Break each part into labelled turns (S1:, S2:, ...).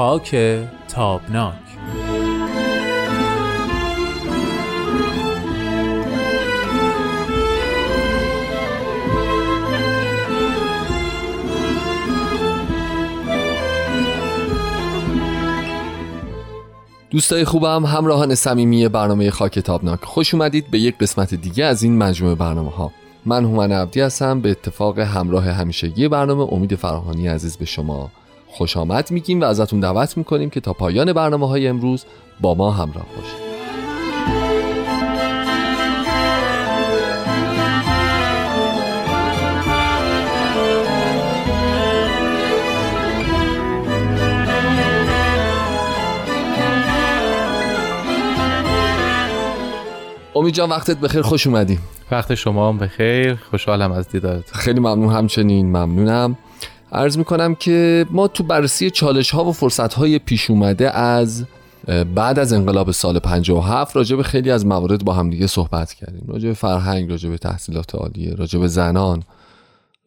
S1: خاک تابناک.
S2: دوستای خوبم همراهان صمیمی برنامه خاک تابناک. خوش اومدید به یک قسمت دیگه از این مجموعه برنامه ها من هومن عبدی هستم به اتفاق همراه همیشگی برنامه امید فراهانی عزیز به شما خوش آمد میگیم و ازتون دعوت می‌کنیم که تا پایان برنامه های امروز با ما همراه باشید. امید جان وقتت بخیر خوش اومدی.
S3: وقت شما هم بخیر خوشحالم از دیدارت
S2: خیلی ممنون همچنین ممنونم. عرض می‌کنم که ما تو بررسی چالش ها و فرصت های پیش اومده از بعد از انقلاب سال 57 راجع به خیلی از موارد با همدیگه صحبت کردیم. راجع به فرهنگ راجع به تحصیلات عالیه راجع به زنان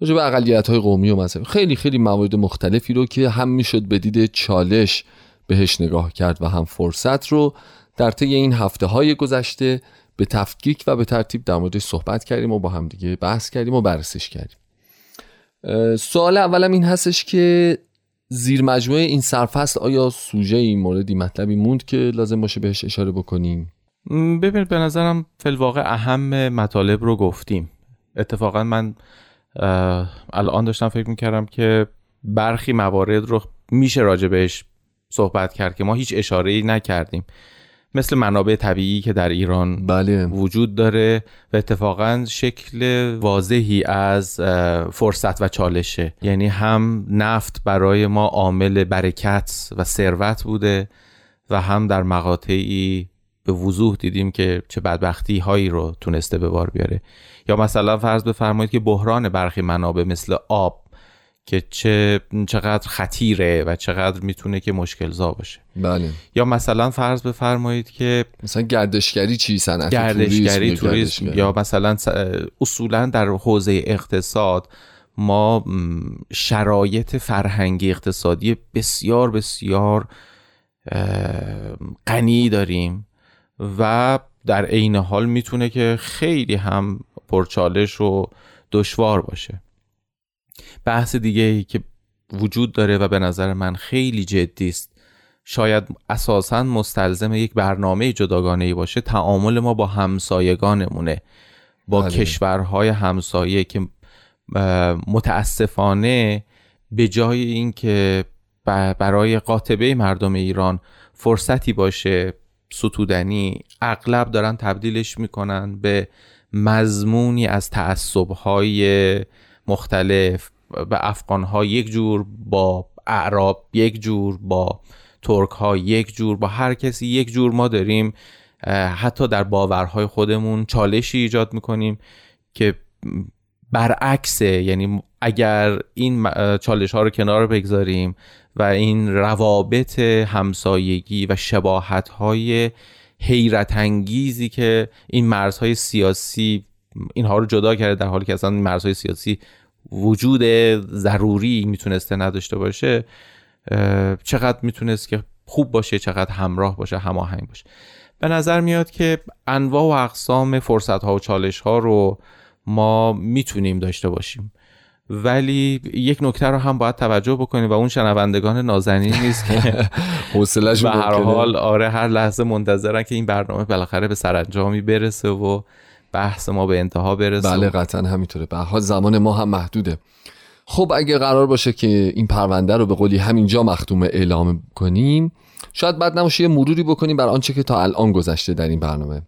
S2: راجع به اقلیت های قومی و مذهبی. خیلی خیلی موارد مختلفی رو که هم می‌شد به دید چالش بهش نگاه کرد و هم فرصت رو در طی این هفته های گذشته به تفکیک و به ترتیب در موردش صحبت کردیم و با همدیگه بحث کردیم و بررسیش کردیم. سوال اولم این هستش که زیر مجموعه این سرفصل آیا سوژه این موردی مطلبی موند که لازم باشه بهش اشاره بکنیم؟
S3: ببینید به نظرم فلواقع اهم مطالب رو گفتیم. اتفاقا من الان داشتم فکر می‌کردم که برخی موارد رو میشه راجع بهش صحبت کرد که ما هیچ اشاره ای نکردیم. مثل منابع طبیعی که در ایران
S2: بله.
S3: وجود داره و اتفاقا شکل واضحی از فرصت و چالشه یعنی هم نفت برای ما عامل برکت و ثروت بوده و هم در مقاطعی به وضوح دیدیم که چه بدبختی هایی رو تونسته به بار بیاره یا مثلا فرض بفرمایید که بحران برخی منابع مثل آب که چه چقدر خطیره و چقدر می‌تونه که مشکل زا باشه.
S2: بله.
S3: یا مثلا فرض بفرمایید که
S2: مثلا گردشگری چی صنعت
S3: گردشگری توریسم یا مثلا اصولا در حوزه اقتصاد ما شرایط فرهنگی اقتصادی بسیار بسیار غنی داریم و در عین حال می‌تونه که خیلی هم پرچالش و دشوار باشه. بحث دیگه ای که وجود داره و به نظر من خیلی جدی است شاید اساسا مستلزم یک برنامه جداگانه ای باشه تعامل ما با همسایگانمونه با بله. کشورهای همسایه که متاسفانه به جای اینکه برای قاطبه مردم ایران فرصتی باشه ستودنی اغلب دارن تبدیلش می‌کنن به مضمونی از تعصبهای مختلف به افغان ها یک جور با اعراب یک جور با ترک ها یک جور با هر کسی یک جور ما داریم. حتی در باورهای خودمون چالشی ایجاد می‌کنیم که برعکسه یعنی اگر این چالش ها رو کنار بگذاریم و این روابط همسایگی و شباهت های حیرت انگیزی که این مرزهای سیاسی اینها رو جدا کرده در حالی که اصلا مرزهای سیاسی وجود ضروری می‌تونسته نداشته باشه چقدر می‌تونست که خوب باشه چقدر همراه باشه هماهنگ باشه. به نظر میاد که انواع و اقسام فرصت ها و چالش ها رو ما می‌تونیم داشته باشیم. ولی یک نکته رو هم باید توجه بکنیم و اون شنوندگان نازنین نیست که
S2: حوصله‌اش
S3: به هر حال آره هر لحظه منتظرن که این برنامه بالاخره به سرانجامی برسه و بحث ما به انتها برسه
S2: بله قطعا همینطوره. به حال زمان ما هم محدوده. خب اگه قرار باشه که این پرونده رو به قولی همینجا مختوم اعلام کنیم شاید بعد نباشه یه مروری بکنیم بر آنچه که تا الان گذشته در این برنامه.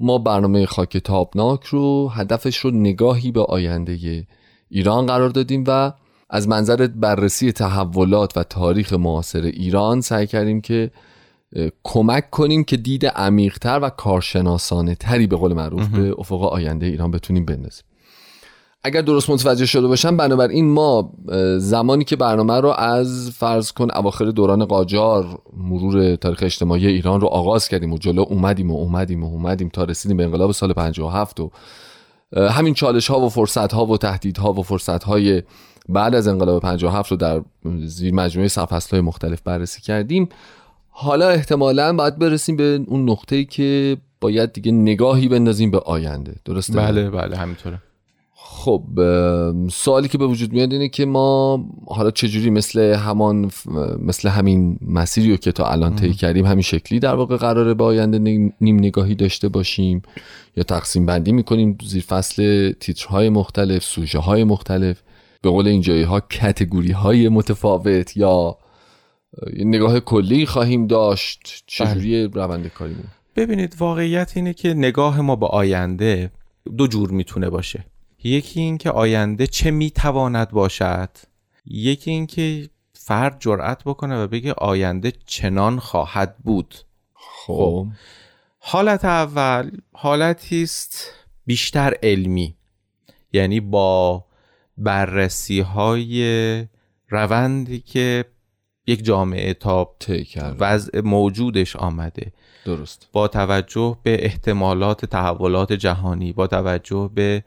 S2: ما برنامه خاک تابناک رو هدفش رو نگاهی به آینده ایران قرار دادیم و از منظر بررسی تحولات و تاریخ معاصر ایران سعی کردیم که کمک کنیم که دید عمیقتر و کارشناسانه تری به قول معروف به افق آینده ایران بتونیم بندازیم. اگر درست متوجه شده باشم بنابراین ما زمانی که برنامه رو از فرض کن اواخر دوران قاجار مرور تاریخ اجتماعی ایران رو آغاز کردیم و جلو اومدیم و اومدیم و اومدیم تا رسیدیم به انقلاب سال 57 و همین چالش ها و فرصت ها و تهدید ها و فرصت های بعد از انقلاب 57 رو در زیر مجموعه های مختلف بررسی کردیم. حالا احتمالا باید برسیم به اون نقطه‌ای که باید دیگه نگاهی بندازیم به آینده. درسته؟
S3: بله بله همینطوره.
S2: خب سوالی که به وجود میاد اینه که ما حالا چجوری مثل همان مثل همین مسیری رو که تا الان طی کردیم همین شکلی در واقع قراره به آینده نیم نگاهی داشته باشیم یا تقسیم بندی می‌کنیم زیر فصل تیترهای مختلف سوژه های مختلف به قول اینجایی ها کتگوری های متفاوت یا نگاه کلی خواهیم داشت. چجوری بله. روند کاریمون؟
S3: ببینید واقعیت اینه که نگاه ما به آینده دو جور می‌تونه باشه. یکی اینکه آینده چه می‌تواند باشد. یکی اینکه فرد جرأت بکنه و بگه آینده چنان خواهد بود.
S2: خب.
S3: حالت اول حالتی است بیشتر علمی. یعنی با بررسی های روندی که یک جامعه تا وضع موجودش آمده.
S2: درست.
S3: با توجه به احتمالات تحولات جهانی با توجه به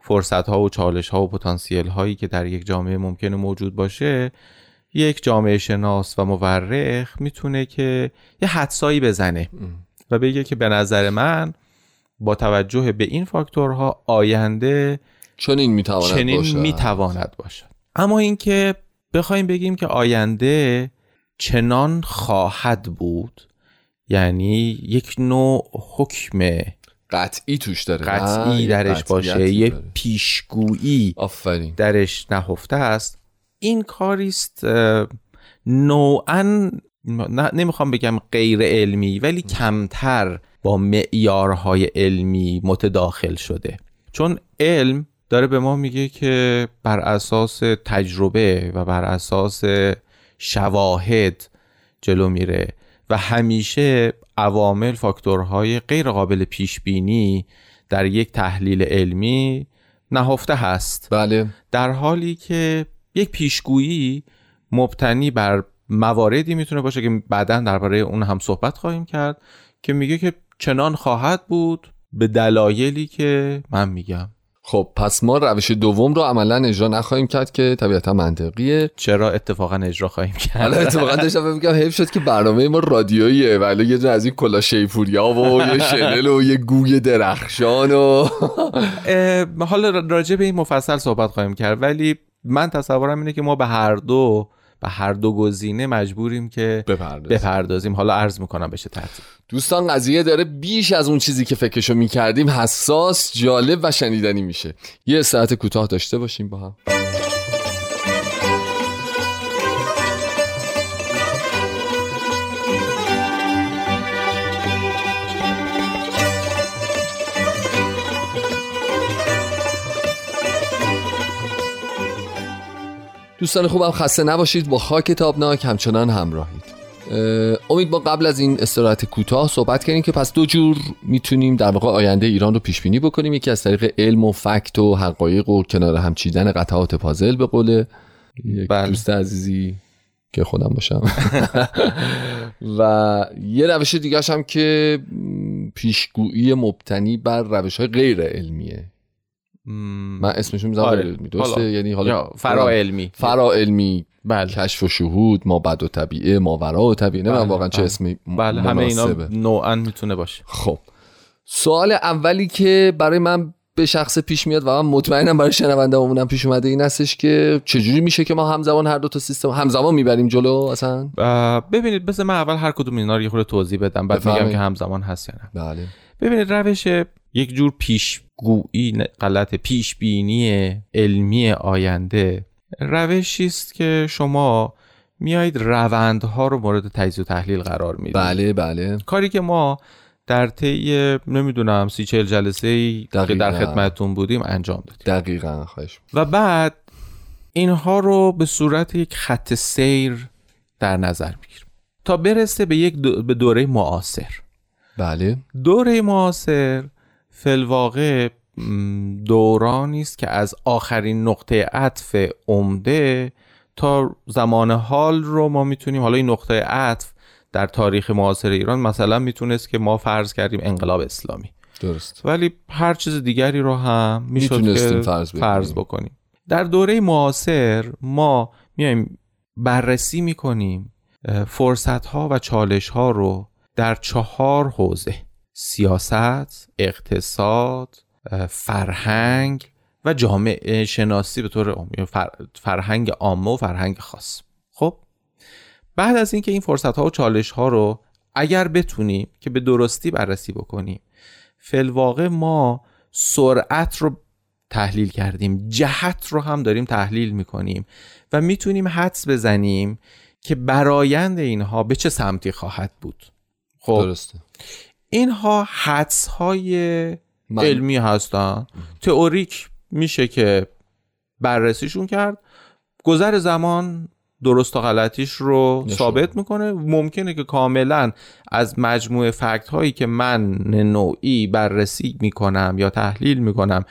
S3: فرصت ها و چالش ها و پتانسیل هایی که در یک جامعه ممکنه موجود باشه یک جامعه شناس و مورخ می‌تونه که یه حدسایی بزنه و بگه که به نظر من با توجه به این فاکتورها آینده
S2: چنین می‌تواند
S3: چنین باشد. می‌تواند باشد. اما اینکه بخوایم بگیم که آینده چنان خواهد بود. یعنی یک نوع حکم
S2: قطعی توش داره
S3: قطعی درش باشه یه پیشگویی
S2: آفرین.
S3: درش نهفته است. این کاریست نوعا نمی‌خوام بگم غیر علمی ولی کمتر با معیارهای علمی متداخل شده. چون علم داره به ما میگه که بر اساس تجربه و بر اساس شواهد جلو میره و همیشه عوامل فاکتورهای غیر قابل پیش بینی در یک تحلیل علمی نهفته هست.
S2: بله.
S3: در حالی که یک پیشگویی مبتنی بر مواردی می‌تونه باشه که بعدا درباره اون هم صحبت خواهیم کرد که میگه که چنان خواهد بود به دلایلی که من میگم.
S2: خب پس ما روش دوم رو عملا اجرا نخواهیم کرد که طبیعتا منطقیه.
S3: چرا اتفاقا اجرا خواهیم کرد؟
S2: حالا اتفاقا داشتم میگم حیف شد که برنامه ما رادیوییه ولی یه از این کلا شیپوریا و یه شنل و یه گوی درخشان و
S3: حالا راجع به این مفصل صحبت خواهیم کرد ولی من تصورم اینه که ما به هر دو و هر دو گزینه مجبوریم که
S2: بپردازیم,
S3: بپردازیم. حالا عرض می‌کنم بشه ترتیب.
S2: دوستان قضیه داره بیش از اون چیزی که فکرشو می‌کردیم حساس جالب و شنیدنی میشه. یه ساعت کوتاه داشته باشیم با هم. دوستان خوبم خسته نباشید. با خاک تابناک همچنان همراهید. امید ما قبل از این استراحت کوتاه صحبت کردیم که پس دو جور می‌تونیم در واقع آینده ایران رو پیش بینی بکنیم. یکی از طریق علم و فکت و حقایق و کنار هم چیدن قطعات پازل به قول یک بله. دوست عزیزی که خودم باشم. و یه روش دیگه هم که پیشگویی مبتنی بر روش های غیر علمیه. من اسمشون می‌ذارم آره. علمی. درسته؟ یعنی حالا
S3: فرا علمی.
S2: فرا علمی بله. کشف و شهود ما بعد و طبیعه ما ورا و طبیعه. بله. واقعا چه بله. اسمی
S3: بله همه اینا نوعا می‌تونه باشه.
S2: خب. سوال اولی که برای من به شخص پیش میاد و من مطمئنم برای شنونده اونم پیش اومده این هستش که چجوری میشه که ما همزمان هر دو تا سیستم همزمان می‌بریم جلو اصلا؟
S3: ببینید بس من اول هر کدوم اینا رو یه خورده توضیح بدم بعد میگم که همزمان هست یا
S2: نه. بله.
S3: ببینید روش یک جور پیشگویی غلط پیش بینی علمی آینده. روشی است که شما میایید روندها رو مورد تجزیه و تحلیل قرار می‌دید.
S2: بله بله.
S3: کاری که ما در طی نمی‌دونم سی چهل جلسه ای که در خدمتتون بودیم انجام دادیم.
S2: دقیقا خواهش
S3: و بعد اینها رو به صورت یک خط سیر در نظر می‌گیریم تا برسه به یک به دوره معاصر.
S2: بله.
S3: دوره معاصر فلواقع دورانی است که از آخرین نقطه عطف عمده تا زمان حال رو ما می‌تونیم حالا این نقطه عطف در تاریخ معاصر ایران مثلا می‌تونست که ما فرض کردیم انقلاب اسلامی.
S2: درست.
S3: ولی هر چیز دیگری رو هم می‌شد که فرض, فرض بکنیم. در دوره معاصر ما میایم بررسی می‌کنیم فرصت ها و چالش ها رو در چهار حوزه سیاست، اقتصاد، فرهنگ و جامعه شناسی به طور فرهنگ عامه و فرهنگ خاص. خب بعد از اینکه این فرصت ها و چالش ها رو اگر بتونیم که به درستی بررسی بکنیم فلواقع ما سرعت رو تحلیل کردیم جهت رو هم داریم تحلیل می‌کنیم و می‌تونیم حدس بزنیم که برایند اینها به چه سمتی خواهد بود.
S2: خب درسته.
S3: اینها حدس های علمی هستن. تئوریک میشه که بررسیشون کرد. گذر زمان درست و غلطیش رو ثابت می‌کنه. ممکنه که کاملا از مجموعه فکت هایی که من نوعی بررسی می‌کنم یا تحلیل می‌کنم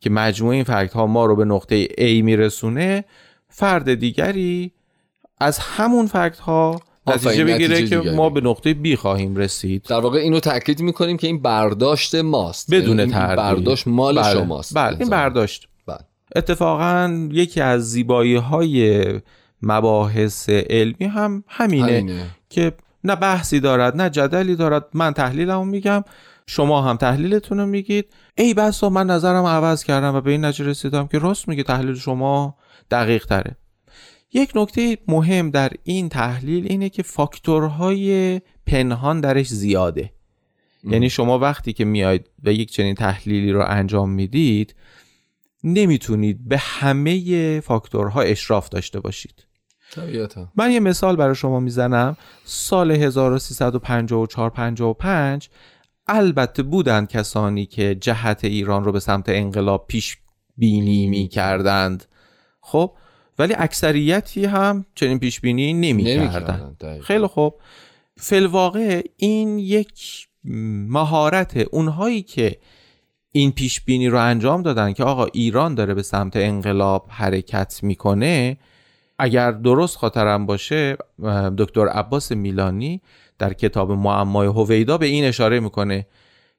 S3: که مجموعه این فکت ها ما رو به نقطه A میرسونه فرد دیگری از همون فکت ها نتیجه بگیره که ما به نقطه بی خواهیم رسید.
S2: در واقع اینو تاکید می‌کنیم که این برداشت ماست.
S3: بدون یعنی تردید.
S2: برداشت مال
S3: بله.
S2: شماست.
S3: بله این برداشت. بله. اتفاقا یکی از زیبایی های مباحث علمی هم همینه, همینه. که نه بحثی دارد نه جدلی دارد. من تحلیلمو میگم شما هم تحلیلتون رو میگید. ای بسا من نظرم عوض کردم و به این نتیجه رسیدم که راست میگه تحلیل شما دقیق تره یک نکته مهم در این تحلیل اینه که فاکتورهای پنهان درش زیاده. یعنی شما وقتی که میاید و یک چنین تحلیلی رو انجام می‌دید نمی‌تونید به همه فاکتورها اشراف داشته باشید.
S2: طبیعتا.
S3: من یه مثال برای شما می‌زنم. سال 1354 55 البته بودند کسانی که جهت ایران رو به سمت انقلاب پیش بینی می کردند خب ولی اکثریتی هم چنین پیش بینی نمی کردن خیلی خوب. فلواقع این یک مهارت اونهایی که این پیش بینی رو انجام دادن که آقا ایران داره به سمت انقلاب حرکت می‌کنه اگر درست خاطرم باشه دکتر عباس میلانی در کتاب معمای هویدا به این اشاره می‌کنه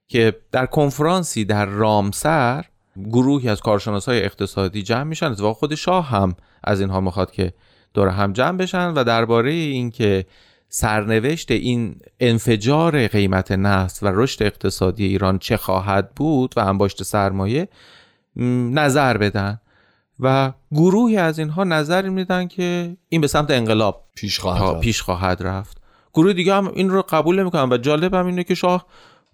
S3: که در کنفرانسی در رامسر گروهی از کارشناس های اقتصادی جمع میشن اتفاق خود شاه هم از اینها می‌خواد که دور هم جمع بشن و درباره اینکه سرنوشت این انفجار قیمت نفت و رشد اقتصادی ایران چه خواهد بود و انباشت سرمایه نظر بدن و گروهی از اینها نظر میدن که این به سمت انقلاب
S2: پیش خواهد, رفت.
S3: پیش خواهد رفت گروه دیگه هم این رو قبول نمی‌کنن و جالب هم اینه که شاه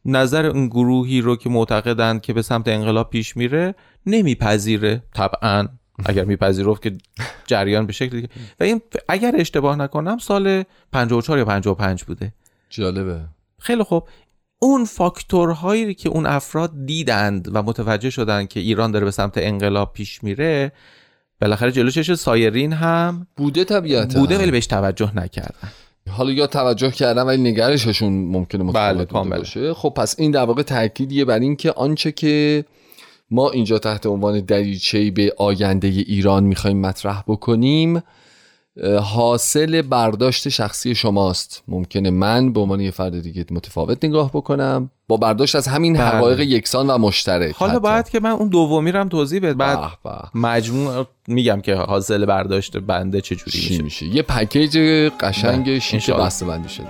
S3: نظر اون گروهی رو که معتقدند که به سمت انقلاب پیش میره نمیپذیره طبعا. اگر میپذیرفت که جریان به شکلی و این اگر اشتباه نکنم سال 54 یا 55 بوده.
S2: جالبه.
S3: خیلی خوب. اون فاکتورهایی که اون افراد دیدند و متوجه شدند که ایران داره به سمت انقلاب پیش میره بالاخره جلوشش سایرین هم
S2: بوده طبیعتا.
S3: بوده ولی بهش توجه نکردن.
S2: حالا یا توجه کردن ولی نگرششون ممکنه متفاوت
S3: بله،
S2: باشه. خب پس این در واقع تاکیدیه بر اینکه آنچه که ما اینجا تحت عنوان دریچه به آینده ایران می‌خوایم مطرح بکنیم حاصل برداشت شخصی شماست. ممکنه من به عنوان یه فرد دیگه متفاوت نگاه بکنم. با برداشت از همین بله. حقایق یکسان و مشترک
S3: حالا باید که من اون دومی رو هم توضیح بده بعد مجموع میگم که حاصل برداشت بنده چجوری میشه.
S2: میشه یه پکیج قشنگ بله. شیک بسته بندی شده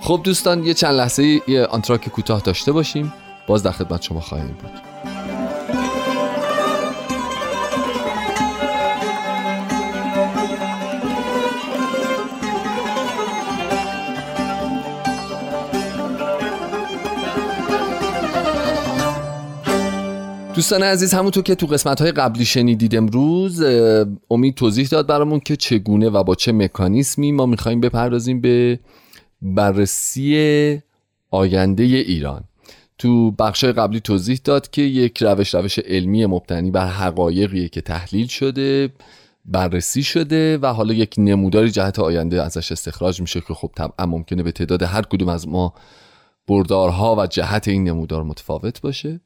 S2: خب دوستان یه چند لحظه یه آنتراک کوتاه داشته باشیم باز در خدمت شما خواهیم بود دوستان عزیز همونطور که تو قسمت های قبلی شنیدید امروز امید توضیح داد برامون که چگونه و با چه مکانیسمی ما می‌خوایم بپردازیم به بررسی آینده ایران. تو بخش قبلی توضیح داد که یک روش روش علمی مبتنی بر حقایقیه که تحلیل شده بررسی شده و حالا یک نموداری جهت آینده ازش استخراج میشه که خب طبعا ممکنه به تعداد هر کدوم از ما بردارها و جهت این نمودار متفاوت باشه.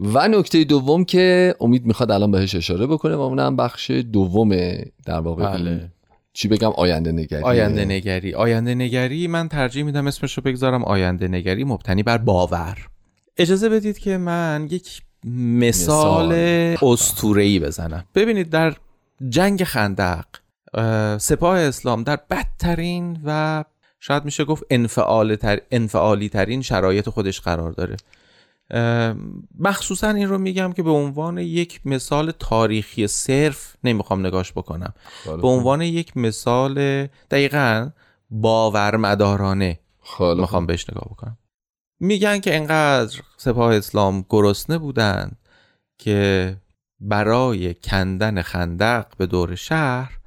S2: و نکته دوم که امید می‌خواد الان بهش اشاره بکنه و اونم بخش دوم در واقع بله. چی بگم آینده نگری.
S3: آینده نگری. آینده نگری من ترجیح میدم اسمش رو بگذارم آینده نگری مبتنی بر باور. اجازه بدید که من یک مثال
S2: مثال.
S3: اسطوره‌ای بزنم. ببینید در جنگ خندق اه، سپاه اسلام در بدترین و شاید میشه گفت انفعال تر، انفعالی ترین شرایط خودش قرار داره. مخصوصا این رو میگم که به عنوان یک مثال تاریخی صرف نمی‌خوام نگاش بکنم. به عنوان یک مثال دقیقا باورمدارانه می‌خوام بهش نگاه بکنم. میگن که انقدر سپاه اسلام گرسنه بودن که برای کندن خندق به دور شهر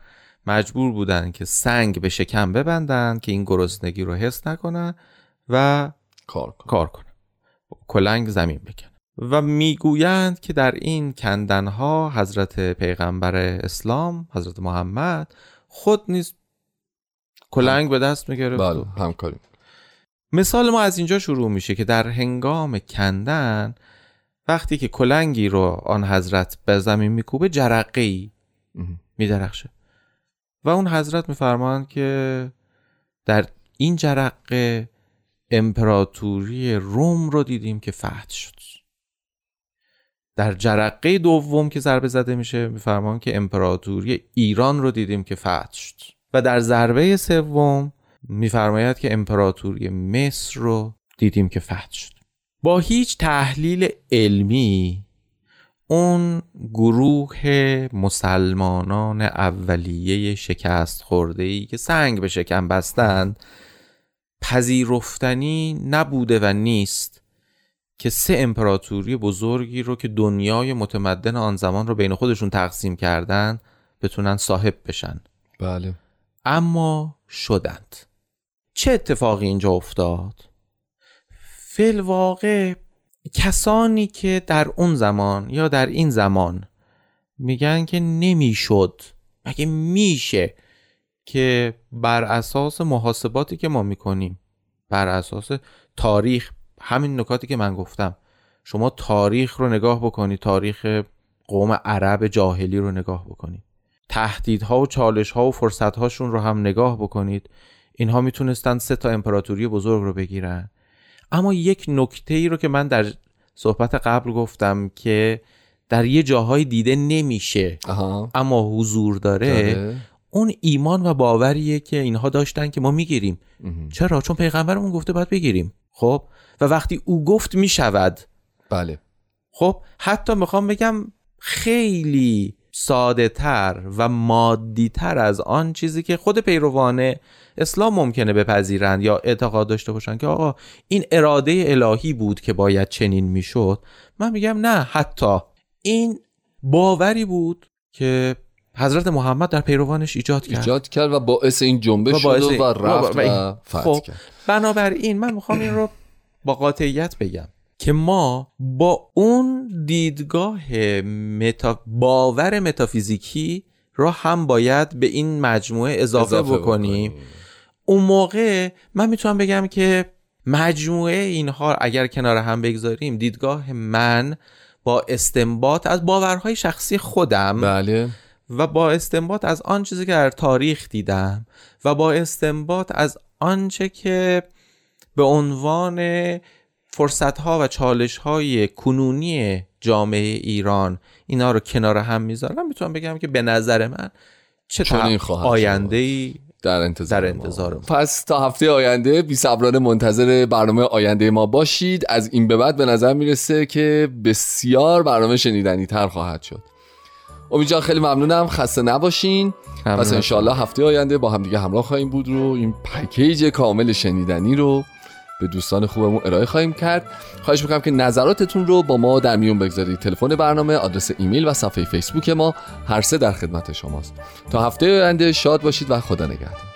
S3: مجبور بودن که سنگ به شکم ببندن که این گرسنگی رو حس نکنن و
S2: کار کن
S3: کار کنن. کلنگ زمین بکنن و می‌گویند که در این کندنها حضرت پیغمبر اسلام حضرت محمد خود نیز کلنگ به دست می‌گرفت.
S2: بله همکاری.
S3: مثال ما از اینجا شروع میشه که در هنگام کندن وقتی که کلنگی رو آن حضرت به زمین میکوبه جرقه ای. میدرخشه. و اون حضرت میفرمایند که در این جرقه امپراتوری روم رو دیدیم که فتح شد. در جرقه دوم که ضربه زده میشه میفرمان که امپراتوری ایران رو دیدیم که فتح شد. و در ضربه سوم میفرماید که امپراتوری مصر رو دیدیم که فتح شد. با هیچ تحلیل علمی اون گروه مسلمانان اولیه شکست خورده ای که سنگ به شکم بستند پذیرفتنی نبوده و نیست که سه امپراتوری بزرگی رو که دنیای متمدن آن زمان رو بین خودشون تقسیم کردن بتونن صاحب بشن.
S2: بله.
S3: اما شدند. چه اتفاقی اینجا افتاد؟ فیل واقع کسانی که در اون زمان یا در این زمان میگن که نمی‌شد. مگه میشه که بر اساس محاسباتی که ما می‌کنیم بر اساس تاریخ همین نکاتی که من گفتم. شما تاریخ رو نگاه بکنید تاریخ قوم عرب جاهلی رو نگاه بکنید تهدیدها و چالشها و فرصتهاشون رو هم نگاه بکنید. اینها می‌تونستن سه تا امپراتوری بزرگ رو بگیرن. اما یک نکته ای رو که من در صحبت قبل گفتم که در یه جاهای دیده نمیشه اما حضور داره
S2: داره.
S3: اون ایمان و باوریه که اینها داشتن که ما می‌گیریم. چرا؟ چون پیغمبرمون گفته باید بگیریم. خب؟ و وقتی او گفت می‌شود.
S2: بله.
S3: خب؟ حتی می‌خوام بگم خیلی ساده تر و مادی تر از آن چیزی که خود پیروان اسلام ممکنه بپذیرند یا اعتقاد داشته باشن که آقا این اراده الهی بود که باید چنین می‌شد. من میگم نه حتی. این باوری بود که حضرت محمد در پیروانش ایجاد کرد.
S2: ایجاد کرد و باعث این جنبش
S3: و
S2: شد و
S3: این-
S2: رفت
S3: و- و-
S2: و فتح
S3: خب.
S2: کرد.
S3: بنابراین من می‌خوام این رو با قاطعیت بگم که ما با اون دیدگاه متا... باور متافیزیکی را هم باید به این مجموعه اضافه, بکنیم. اون موقع من می‌تونم بگم که مجموعه اینها اگر کنار هم بگذاریم دیدگاه من با استنباط از باورهای شخصی خودم
S2: بله.
S3: و با استنباط از آن چیزی که در تاریخ دیدم و با استنباط از آنچه که به عنوان فرصت ها و چالش های کنونی جامعه ایران اینا رو کنار هم می‌ذارم می‌تونم بگم که به نظر من چه. آینده ای
S2: در انتظار
S3: در
S2: ما.
S3: انتظار ما.
S2: پس تا هفته آینده بی صبرانه منتظر برنامه آینده ما باشید از این به بعد به نظر می‌رسه که بسیار برنامه شنیدنی تر خواهد شد امید جان خیلی ممنونم. خسته نباشین. پس انشالله هفته آینده با هم دیگه همراه خواهیم بود رو. این پکیج کامل شنیدنی رو به دوستان خوبمون ارائه خواهیم کرد. خواهش می‌کنم که نظراتتون رو با ما در میون بگذارید. تلفن برنامه آدرس ایمیل و صفحه فیسبوک ما. هر سه در خدمت شماست. تا هفته آینده شاد باشید و خدا نگهدار.